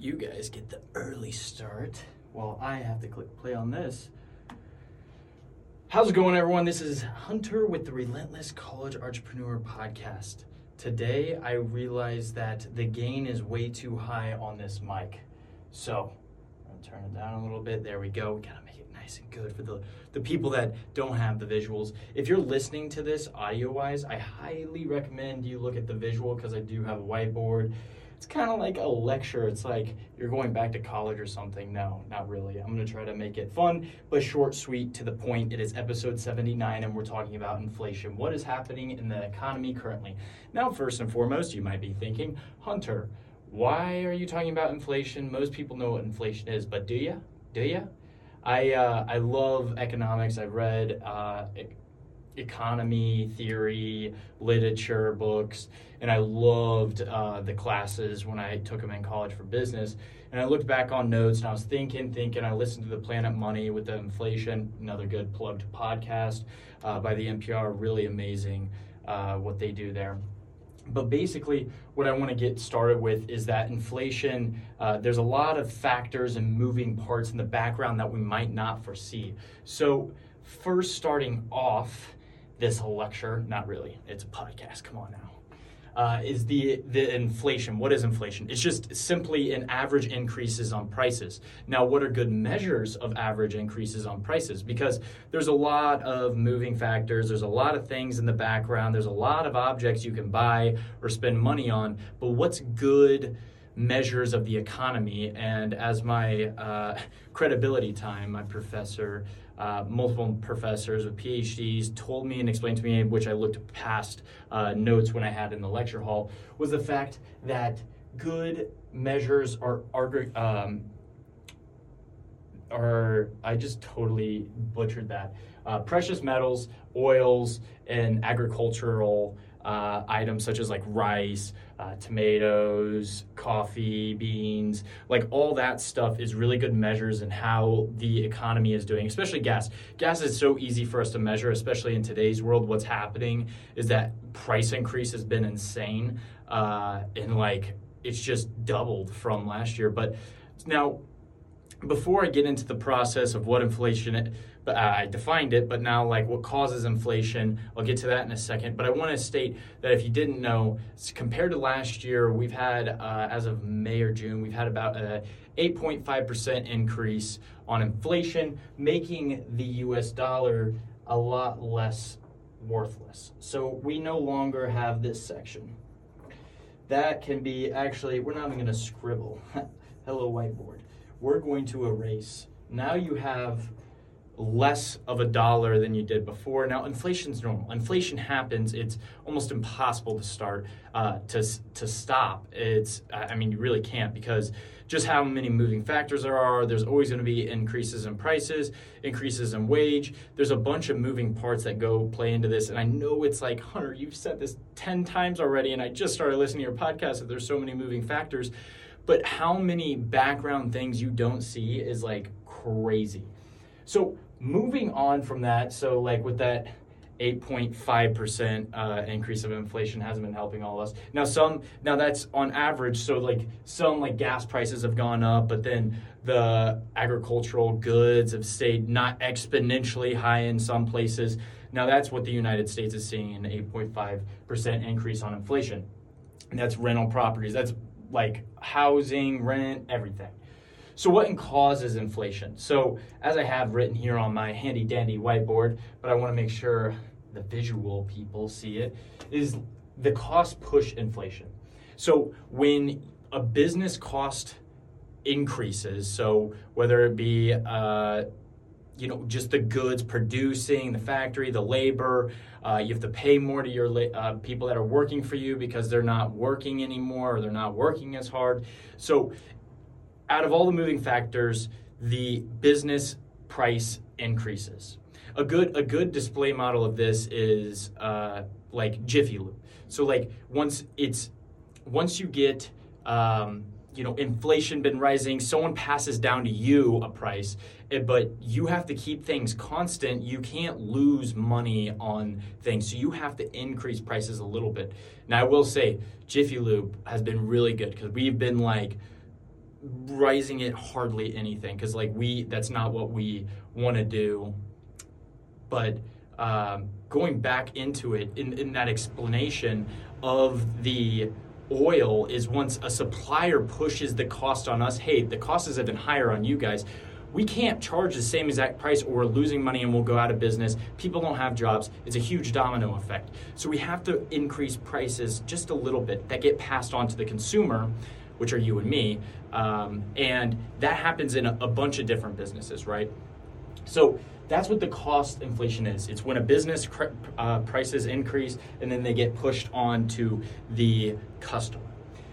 you guys get the early start while I have to click play on this. How's it going, everyone? This is Hunter with the Relentless College Entrepreneur Podcast. Today, I realized that the gain is way too high on this mic. So, I'm gonna turn it down a little bit. There we go. We gotta make it nice and good for the, the people that don't have the visuals. If you're listening to this audio wise, I highly recommend you look at the visual because I do have a whiteboard it's kind of like a lecture. It's like you're going back to college or something. No, not really. I'm going to try to make it fun, but short, sweet, to the point. It is episode 79, and we're talking about inflation. What is happening in the economy currently? Now, first and foremost, you might be thinking, Hunter, why are you talking about inflation? Most people know what inflation is, but do you? Do you? I, uh, I love economics. I've read uh, economy theory, literature books, and I loved uh, the classes when I took them in college for business. And I looked back on notes and I was thinking, thinking. I listened to the Planet Money with the inflation, another good plugged podcast uh, by the NPR. Really amazing uh, what they do there. But basically, what I want to get started with is that inflation, uh, there's a lot of factors and moving parts in the background that we might not foresee. So, first, starting off, this whole lecture. Not really. It's a podcast. Come on now. Uh, is the the inflation. What is inflation? It's just simply an average increases on prices. Now, what are good measures of average increases on prices? Because there's a lot of moving factors. There's a lot of things in the background. There's a lot of objects you can buy or spend money on. But what's good? Measures of the economy. And as my uh, credibility time, my professor uh, multiple professors with PhDs told me and explained to me, which I looked past uh, notes when I had in the lecture hall, was the fact that good measures are are um, are I just totally butchered that. Uh, precious metals, oils, and agricultural uh, items such as like rice, uh, tomatoes, coffee, beans, like all that stuff is really good measures in how the economy is doing, especially gas. Gas is so easy for us to measure, especially in today's world. What's happening is that price increase has been insane, uh, and like it's just doubled from last year. But now, before I get into the process of what inflation but uh, I defined it, but now like what causes inflation, I'll get to that in a second. But I want to state that if you didn't know, compared to last year, we've had, uh, as of May or June, we've had about a 8.5% increase on inflation, making the US dollar a lot less worthless. So we no longer have this section. That can be actually, we're not even going to scribble. Hello, whiteboard. We're going to erase. Now you have less of a dollar than you did before. Now, inflation's normal. Inflation happens. It's almost impossible to start uh, to to stop. It's I mean you really can't because just how many moving factors there are. There's always going to be increases in prices, increases in wage. There's a bunch of moving parts that go play into this. And I know it's like Hunter, you've said this ten times already, and I just started listening to your podcast that there's so many moving factors. But how many background things you don't see is like crazy. So moving on from that, so like with that 8.5% uh, increase of inflation hasn't been helping all of us. Now some now that's on average, so like some like gas prices have gone up, but then the agricultural goods have stayed not exponentially high in some places. Now that's what the United States is seeing an 8.5% increase on inflation. And that's rental properties. That's like housing, rent, everything. So, what causes inflation? So, as I have written here on my handy dandy whiteboard, but I want to make sure the visual people see it, is the cost push inflation. So, when a business cost increases, so whether it be uh, you know just the goods producing the factory the labor uh, you have to pay more to your uh, people that are working for you because they're not working anymore or they're not working as hard so out of all the moving factors, the business price increases. A good a good display model of this is uh, like Jiffy Lube. So like once it's once you get um, you know inflation been rising, someone passes down to you a price, eh, but you have to keep things constant. You can't lose money on things, so you have to increase prices a little bit. Now I will say Jiffy Lube has been really good because we've been like rising it hardly anything because like we that's not what we want to do. But um, going back into it in, in that explanation of the oil is once a supplier pushes the cost on us hey the cost has been higher on you guys. We can't charge the same exact price or we're losing money and we'll go out of business. People don't have jobs. It's a huge domino effect. So we have to increase prices just a little bit that get passed on to the consumer which are you and me um, and that happens in a, a bunch of different businesses right so that's what the cost inflation is. It's when a business uh, prices increase and then they get pushed on to the customer.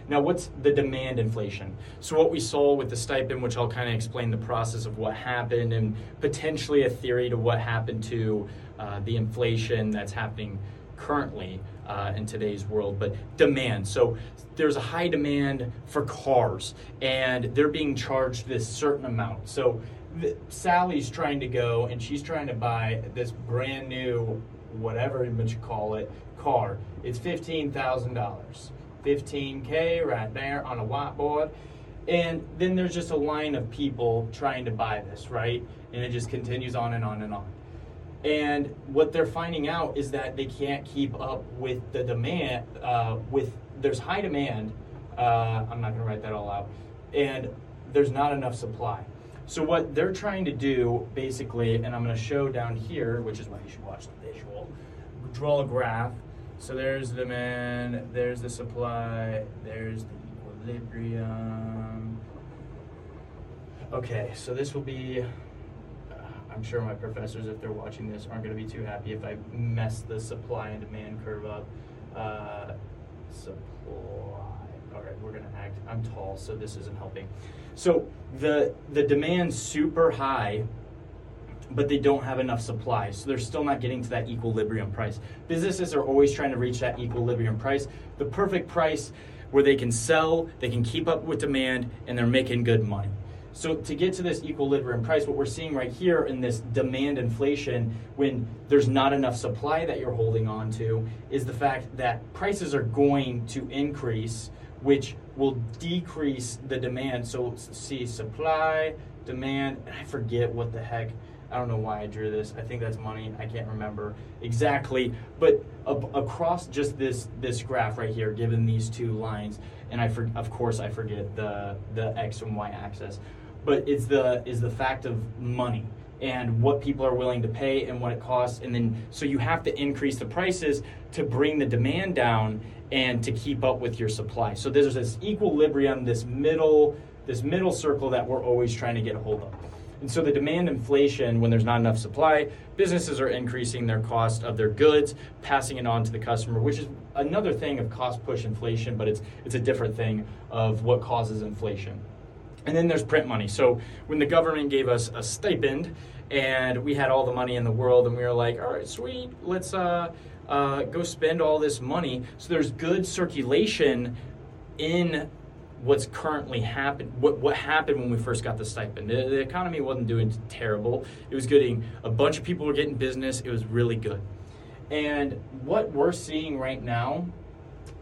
Now, what's the demand inflation? So, what we saw with the stipend, which I'll kind of explain the process of what happened and potentially a theory to what happened to uh, the inflation that's happening currently uh, in today's world, but demand. So, there's a high demand for cars, and they're being charged this certain amount. So, Sally's trying to go and she's trying to buy this brand new, whatever you call it, car. It's fifteen thousand dollars. 15K right there on a whiteboard. And then there's just a line of people trying to buy this, right? And it just continues on and on and on. And what they're finding out is that they can't keep up with the demand. Uh, with there's high demand. Uh, I'm not going to write that all out. And there's not enough supply. So what they're trying to do, basically, and I'm going to show down here, which is why you should watch the visual. Draw a graph so there's the demand, there's the supply, there's the equilibrium. Okay, so this will be, I'm sure my professors, if they're watching this, aren't going to be too happy if I mess the supply and demand curve up. Uh, supply. All right, we're going to act. I'm tall, so this isn't helping. So the the demand's super high but they don't have enough supply. So they're still not getting to that equilibrium price. Businesses are always trying to reach that equilibrium price, the perfect price where they can sell, they can keep up with demand, and they're making good money. So to get to this equilibrium price, what we're seeing right here in this demand inflation, when there's not enough supply that you're holding on to, is the fact that prices are going to increase, which will decrease the demand. So see supply, demand, and I forget what the heck I don't know why I drew this. I think that's money. I can't remember exactly. But across just this this graph right here, given these two lines, and I for, of course I forget the the x and y axis, but it's the is the fact of money and what people are willing to pay and what it costs, and then so you have to increase the prices to bring the demand down and to keep up with your supply. So there's this equilibrium, this middle this middle circle that we're always trying to get a hold of. And so the demand inflation, when there's not enough supply, businesses are increasing their cost of their goods, passing it on to the customer, which is another thing of cost push inflation, but it's it's a different thing of what causes inflation. And then there's print money. So when the government gave us a stipend and we had all the money in the world and we were like, all right, sweet, let's uh, uh, go spend all this money. So there's good circulation in what's currently happened, what, what happened when we first got the stipend. The, the, economy wasn't doing terrible. It was getting, a bunch of people were getting business. It was really good. And what we're seeing right now,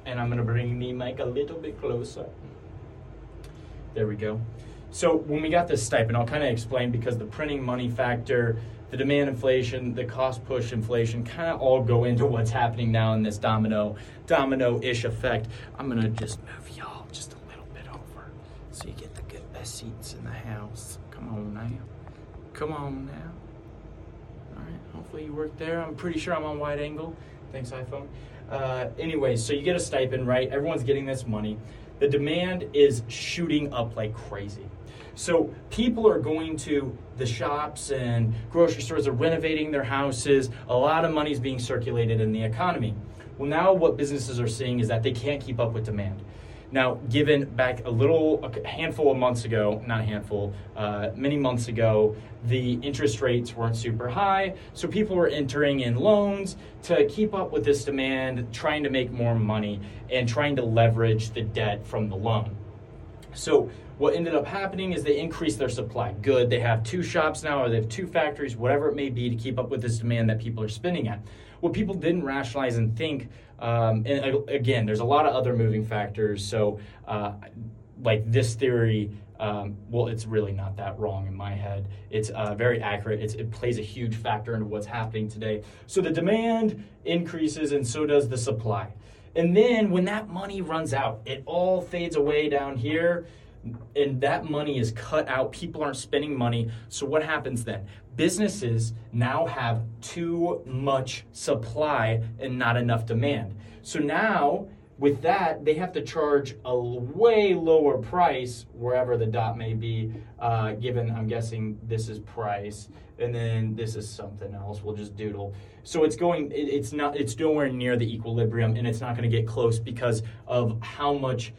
and I'm going to bring the mic a little bit closer. There we go. So when we got this stipend, I'll kind of explain because the printing money factor, the demand inflation, the cost push inflation kind of all go into what's happening now in this domino domino-ish effect. I'm to just move y'all just a little bit over so you get the good best seats in the house. Come on now. Come on now. All right, hopefully you work there. I'm pretty sure I'm on wide angle. Thanks, iPhone. Uh, anyways, so you get a stipend, right? Everyone's getting this money. The demand is shooting up like crazy. So people are going to the shops and grocery stores, are renovating their houses. A lot of money is being circulated in the economy. Well, now what businesses are seeing is that they can't keep up with demand. Now, given back a little, a handful of months ago, not a handful, uh, many months ago, the interest rates weren't super high, so people were entering in loans to keep up with this demand, trying to make more money, and trying to leverage the debt from the loan. So, what ended up happening is they increased their supply. Good, they have two shops now, or they have two factories, whatever it may be, to keep up with this demand that people are spending at. what people didn't rationalize and think, um, and again, there's a lot of other moving factors. So, uh, like this theory um, well, it's really not that wrong in my head. It's uh, very accurate. It's, it plays a huge factor into what's happening today. So the demand increases, and so does the supply. And then when that money runs out, it all fades away down here, and that money is cut out. People aren't spending money. So what happens then? Businesses now have too much supply and not enough demand. So now with that, they have to charge a way lower price wherever the dot may be, uh, given I'm guessing this is price and then this is something else. We'll just doodle. So it's going, it, it's not, it's nowhere near the equilibrium and it's not going to get close because of how much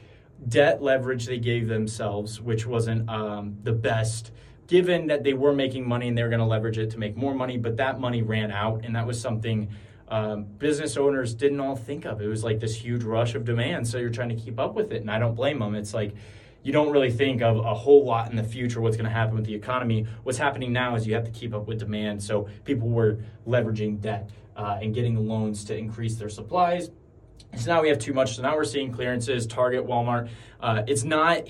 debt leverage they gave themselves, which wasn't um, the best given that they were making money and they were going to leverage it to make more money, but that money ran out and that was something um, business owners didn't all think of. It was like this huge rush of demand, so you're trying to keep up with it, and I don't blame them. It's like you don't really think of a whole lot in the future what's going to happen with the economy. What's happening now is you have to keep up with demand, so people were leveraging debt uh, and getting loans to increase their supplies. So now we have too much. So now we're seeing clearances, Target, Walmart. Uh, it's not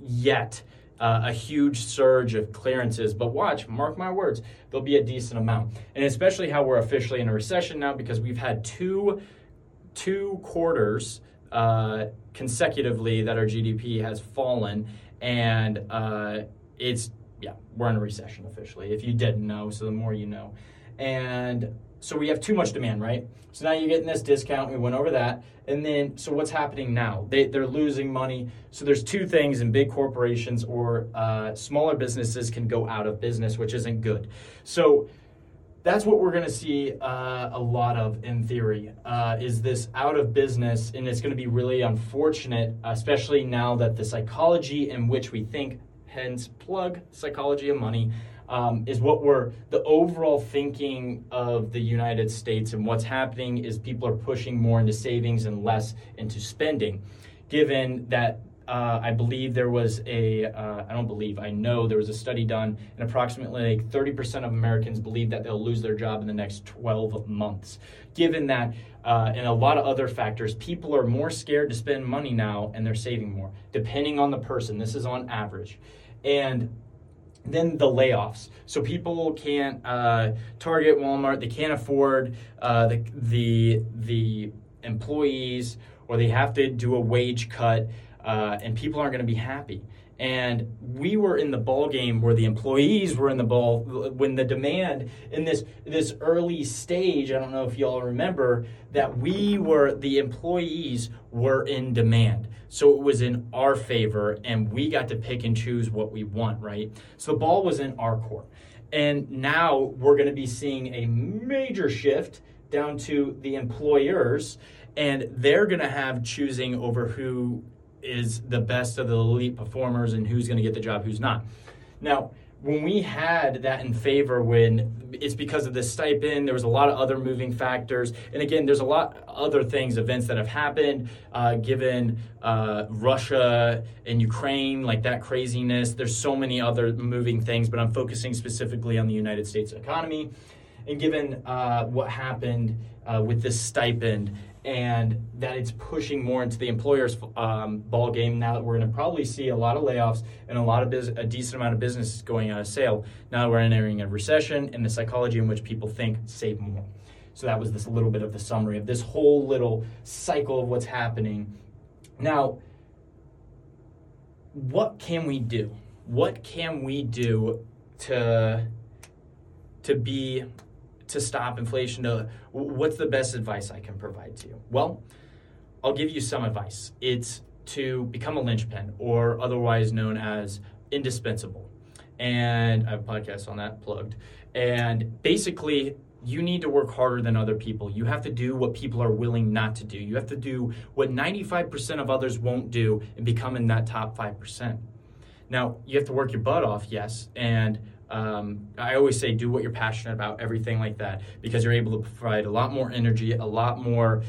yet uh, a huge surge of clearances. But watch, mark my words, there'll be a decent amount. And especially how we're officially in a recession now because we've had two two quarters uh, consecutively that our GDP has fallen, and uh, it's yeah, we're in a recession officially. If you didn't know, so the more you know, and so we have too much demand, right? So now you're getting this discount. We went over that. And then, so what's happening now? They, they're losing money. So there's two things in big corporations or uh, smaller businesses can go out of business, which isn't good. So that's what we're going to see uh, a lot of in theory uh, is this out of business and it's going to be really unfortunate especially now that the psychology in which we think hence plug psychology of money um, is what we're the overall thinking of the United States and what's happening is people are pushing more into savings and less into spending, given that. Uh, I believe there was a, uh, I don't believe, I know there was a study done, and approximately like 30% of Americans believe that they'll lose their job in the next 12 months. Given that, uh, and a lot of other factors, people are more scared to spend money now and they're saving more, depending on the person. This is on average. And then the layoffs. So people can't uh, Target, Walmart. They can't afford uh, the the the employees, or they have to do a wage cut, uh, and people aren't going to be happy. And we were in the ball game where the employees were in the ball when the demand in this this early stage. I don't know if y'all remember that we were the employees were in demand. So it was in our favor, and we got to pick and choose what we want, right? So the ball was in our court. And now we're going to be seeing a major shift down to the employers, and they're going to have choosing over who is the best of the elite performers and who's going to get the job, who's not. Now, when we had that in favor when it's because of the stipend there was a lot of other moving factors. And again there's a lot other things events that have happened uh, given uh, russia and ukraine like that craziness. There's so many other moving things but i'm focusing specifically on the united states economy. And given uh, what happened uh, with this stipend and that it's pushing more into the employer's um, ball game now that we're going to probably see a lot of layoffs and a lot of biz- a decent amount of businesses going out of sale. Now that we're entering a recession and the psychology in which people think save more. So that was this little bit of the summary of this whole little cycle of what's happening. Now, what can we do? What can we do to to be to stop inflation to what's the best advice I can provide to you? Well, I'll give you some advice. It's to become a linchpin or otherwise known as indispensable. And I have a podcast on that plugged. And basically, you need to work harder than other people. You have to do what people are willing not to do. You have to do what 95% of others won't do and become in that top 5%. Now, you have to work your butt off, yes, and um, I always say do what you're passionate about, everything like that, because you're able to provide a lot more energy, a lot more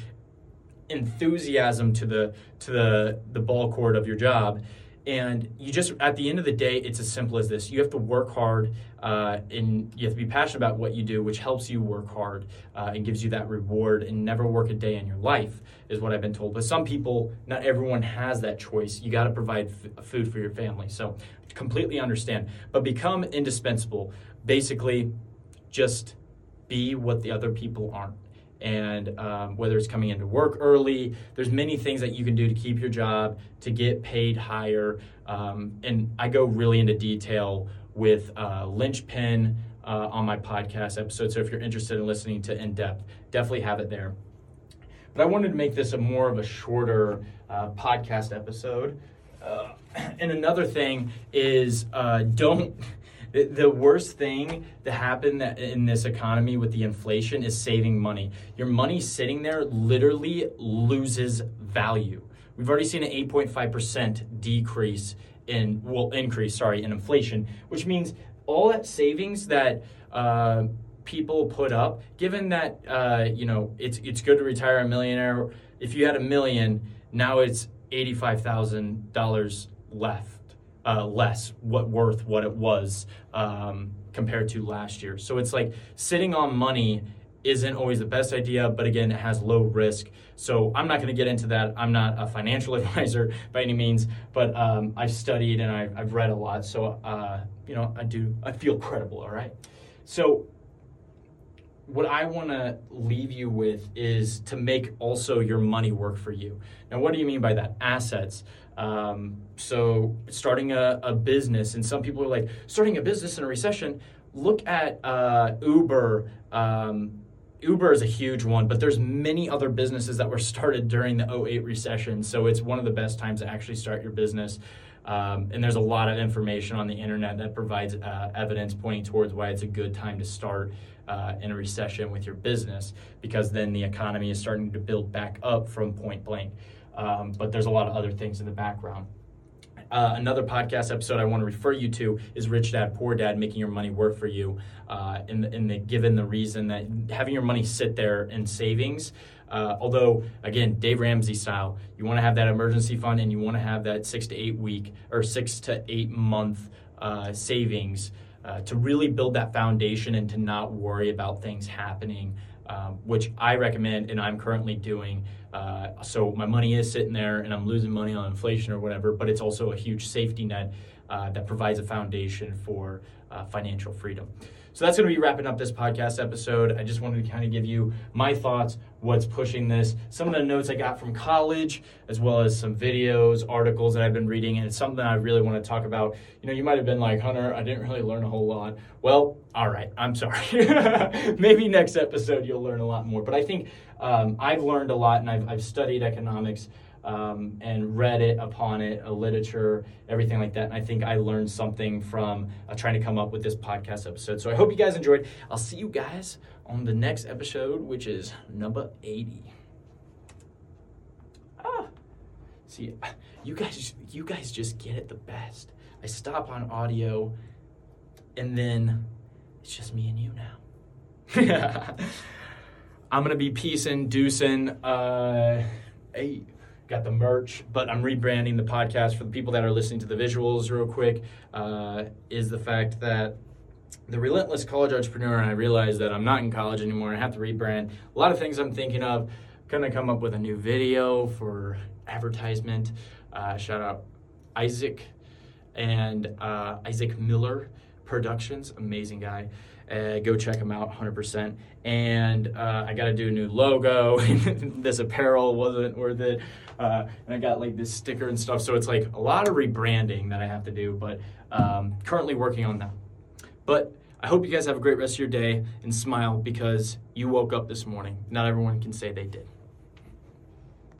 enthusiasm to the to the the ball court of your job, and you just at the end of the day it's as simple as this. You have to work hard uh, and you have to be passionate about what you do which helps you work hard uh, and gives you that reward. And never work a day in your life is what i've been told. But some people not everyone has that choice. You got to provide f- food for your family. So completely understand. But become indispensable. Basically just be what the other people aren't and um, whether it's coming into work early there's many things that you can do to keep your job to get paid higher um, and i go really into detail with uh, linchpin uh, on my podcast episode so if you're interested in listening to in depth definitely have it there. But i wanted to make this a more of a shorter uh, podcast episode. Uh, and another thing is uh, don't the, worst thing that happened in this economy with the inflation is saving money. Your money sitting there literally loses value. We've already seen an 8.5% decrease in, well, increase, sorry, in inflation, which means all that savings that uh, people put up, given that, uh, you know, it's, it's good to retire a millionaire. If you had a million, now it's $85,000 left uh, less what worth what it was um, compared to last year. So it's like sitting on money isn't always the best idea, but again, it has low risk. So I'm not going to get into that. I'm not a financial advisor by any means, but um, I've studied and I've, I've, read a lot. So, uh, you know, I do, I feel credible, all right? So what I want to leave you with is to make also your money work for you. Now, what do you mean by that? Assets. Um, so, starting a, a, business, and some people are like, starting a business in a recession. Look at uh, Uber. Um, Uber is a huge one, but there's many other businesses that were started during the 08 recession. So it's one of the best times to actually start your business. Um, and there's a lot of information on the internet that provides uh, evidence pointing towards why it's a good time to start uh, in a recession with your business because then the economy is starting to build back up from point blank. Um, but there's a lot of other things in the background. Uh, another podcast episode I want to refer you to is Rich Dad Poor Dad Making Your Money Work for You. Uh, in, the, in the given the reason that having your money sit there in savings, uh, although again, Dave Ramsey style, you want to have that emergency fund and you want to have that six to eight week or six to eight month uh, savings uh, to really build that foundation and to not worry about things happening, um, which I recommend and I'm currently doing. Uh, so my money is sitting there and I'm losing money on inflation or whatever, but it's also a huge safety net uh, that provides a foundation for uh, financial freedom. So that's going to be wrapping up this podcast episode. I just wanted to kind of give you my thoughts, what's pushing this, some of the notes I got from college, as well as some videos, articles that I've been reading, and it's something I really want to talk about. You know, you might have been like, Hunter, I didn't really learn a whole lot. Well, all right, I'm sorry. Maybe next episode you'll learn a lot more. But I think um, I've learned a lot, and I've, I've studied economics um, and read it upon it, a literature, everything like that. And I think I learned something from uh, trying to come up with this podcast episode. So I hope you guys enjoyed. I'll see you guys on the next episode, which is number 80. Ah, see, you guys, you guys just get it the best. I stop on audio, and then it's just me and you now. I'm gonna be peacing, deucing. Uh, hey got the merch, but I'm rebranding the podcast for the people that are listening to the visuals real quick. Uh, is the fact that the relentless college entrepreneur, and I realize that I'm not in college anymore. I have to rebrand a lot of things I'm thinking of. Gonna come up with a new video for advertisement. Uh, shout out Isaac and uh, Isaac Miller Productions, amazing guy. Uh, go check them out 100%. And uh, I got to do a new logo. this apparel wasn't worth it. Uh, and I got like this sticker and stuff. So it's like a lot of rebranding that I have to do, but um, currently working on that. But I hope you guys have a great rest of your day and smile because you woke up this morning. Not everyone can say they did.